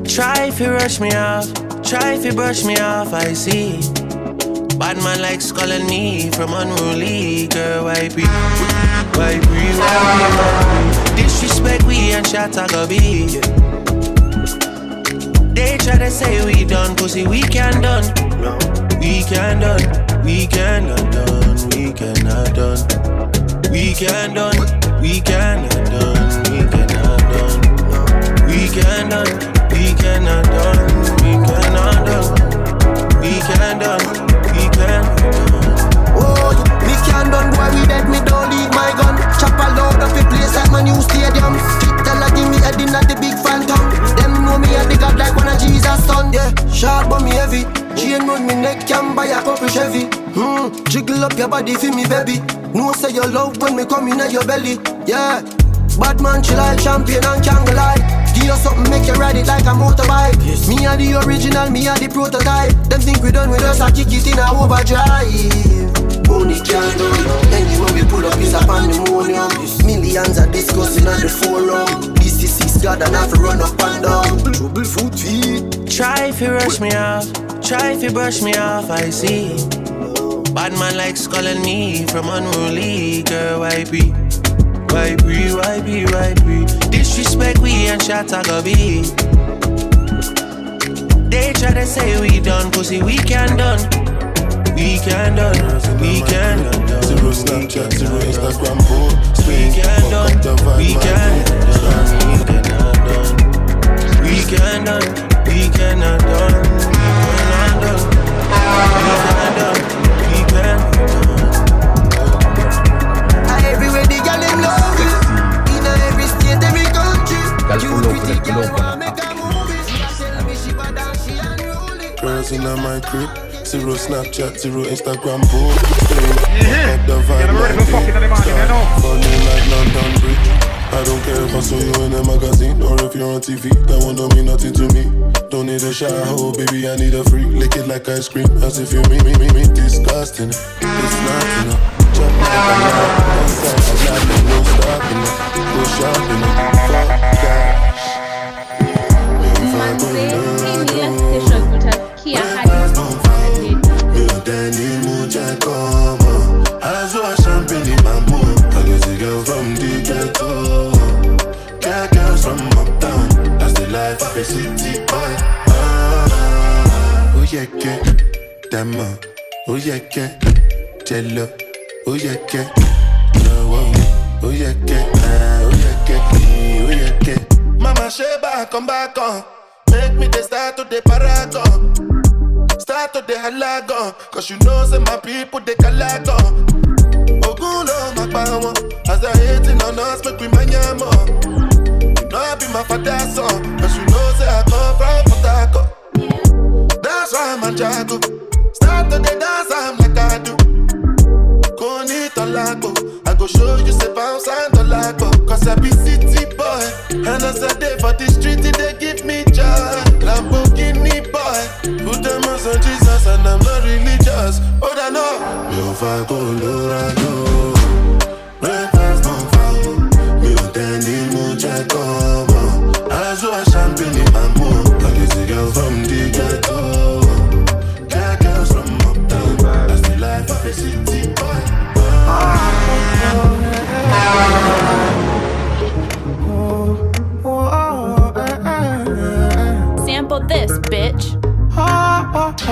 jeans. Try if you rush me off, try if you brush me off, I see. Bad man likes calling me from unruly girl, why be, why we were Disrespect we and shots I go be They try to say we done pussy we can done we can done We can done We can done We can done We cannot done We cannot done We can done We cannot done We cannot done We can done We can done Oh, we can done boy we beg me done my gun. Chop a load of the place like my new stadium. Tell her give me head in not the big phantom. Them know me and the God like one of Jesus' son. Yeah, sharp but me heavy. Chain on me neck can buy a couple Chevy. Hmm, jiggle up your body for me, baby. No say your love when me come in at your belly. Yeah, bad man, she like champagne and candlelight. Give you something, make you ride it like a motorbike. Yes. Me are the original, me are the prototype. Them think we done with us, I kick it in a overdrive. Money can't run. Anywhere we pull up is a pandemonium. Millions are discussing on the forum. This is his God and I have to run up and down. Trouble foot feet. Try if you rush me off, try if you brush me off, I see. Bad man likes calling me from unruly girl, why be? Why be, why be, why be? Disrespect we and shot a be. They try to say we done, pussy we can done. We can done, we can done. Zero Snapchat, zero Instagram, post. We can done, we can done. Snapchat, zero Instagram, post. Got the vibe like it. Funny like London Bridge. I don't care if I saw you in a magazine or if you're on TV. That one don't mean nothing to me. Don't need a shower, oh baby, I need a freak. Lick it like ice cream, as if you mean me, me, me. Disgusting, it's not enough. Chop like a lot, one side, I'm not no stopping. Go shopping yeah Dama Oh yeah, yeah Jello Oh yeah, yeah No, oh, oh yeah, yeah ah, Oh yeah, yeah Oh yeah, yeah Mama Sheba, come back on Make me the start to the paragon Start to the halagon Cause you know say my people they calagon Ogun lo ma pa wọn As they hating on us make we manya more You know I be my father's son Cause you know say I come from Port Harcourt. That's why I'm a jago. Start to the dance I'm like I do. Koni tolago oh. I go show you say bounce and tolago oh. Cause I be city boy. And as I day for the street they give me joy. Lamborghini boy. Put them on Jesus and I'm not religious. Oh I know Mi ò fa Colorado Breakfast non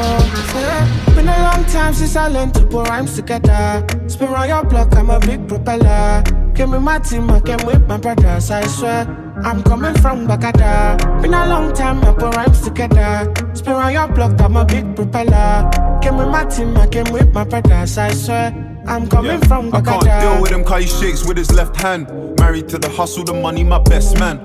Oh, yeah. Been a long time since I learned to put rhymes together. Spin around your block, I'm a big propeller. Came with my team, I came with my brothers, I swear. I'm coming from Bakata. Been a long time, I put rhymes together. Spin around your block, I'm a big propeller. Came with my team, I came with my brothers, I swear. I'm coming from I Bakata. can't deal with him cause he shakes with his left hand. Married to the hustle, the money, my best man.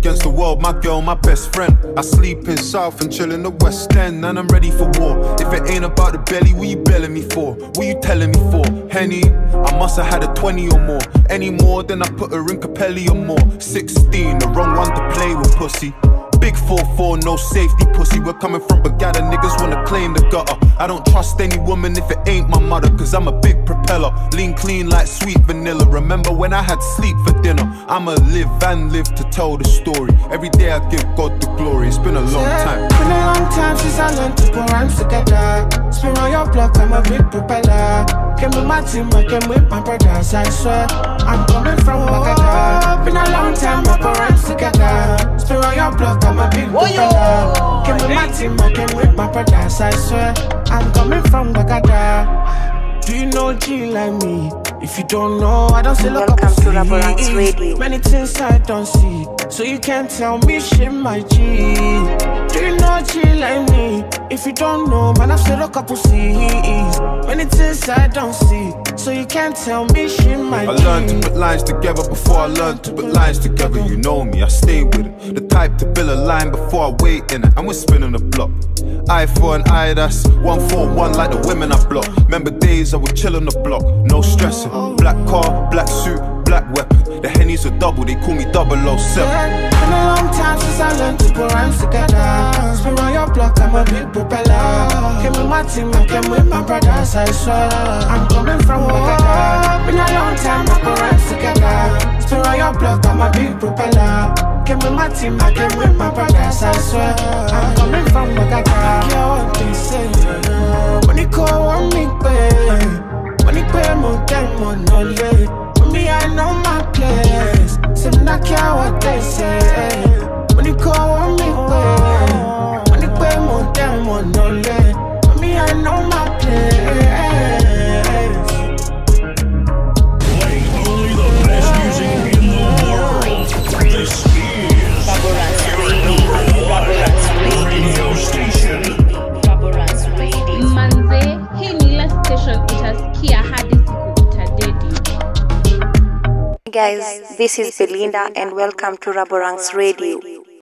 Against the world, my girl, my best friend. I sleep in South and chill in the West End, and I'm ready for war. If it ain't about the belly, what you belling me for? What you telling me for? Henny, I must have had a 20 or more. Any more, then I put her in Capelli or more. 16, the wrong one to play with pussy. Big 4-4, no safety pussy. We're coming from Bagada, niggas wanna claim the gutter. I don't trust any woman if it ain't my mother, cause I'm a big propeller. Lean clean like sweet vanilla. Remember when I had sleep for dinner? I'ma live and live to tell the story. Every day I give God the glory. It's been a long time. It's Been a long time since I learned to put rhymes together. Spin on your block, I'm a big propeller. Came with my team, I came with my brothers, I swear. I'm coming from Bagada. Been a long time, I put rhymes together. Spin on your block, I'm a big propeller. Came with my team, I came with my brothers, I swear. I'm coming from Bagada. Do you know G like me? If you don't know, I don't say look up to. Many things I don't see, so you can't tell me shit my G. Do you not chill like me. If you don't know, man, I've said a couple C's. When it's I don't see. So you can't tell me shit, my I learned to put lines together before I learned to put lines together. You know me, I stay with it. The type to build a line before I wait in it. And we're spinning the block. Eye for an eye, that's one for one, like the women I block. Remember days I would chill on the block, no stressing. Black car, black suit, black weapon. The hennies are double, they call me 007. Been a long time since I learned to put rhymes together. Spin on your block, I'm a big propeller. Came with my team, I came with my brothers, I swear. I'm coming from Baghdad. Been a long time, I put rhymes together. Spin on your block, I'm a big propeller. Came with my team, I came with my brothers, I swear. I'm coming from Baghdad. Yeah, what they say. Money call, want me pay. Money pay, more than more, no late. Me, I know my place. Some not care what they say. When you call on me. Oh. When you pay more than one, no late. Me, I know my place. Guys, this is Belinda and welcome to Raborang's Radio.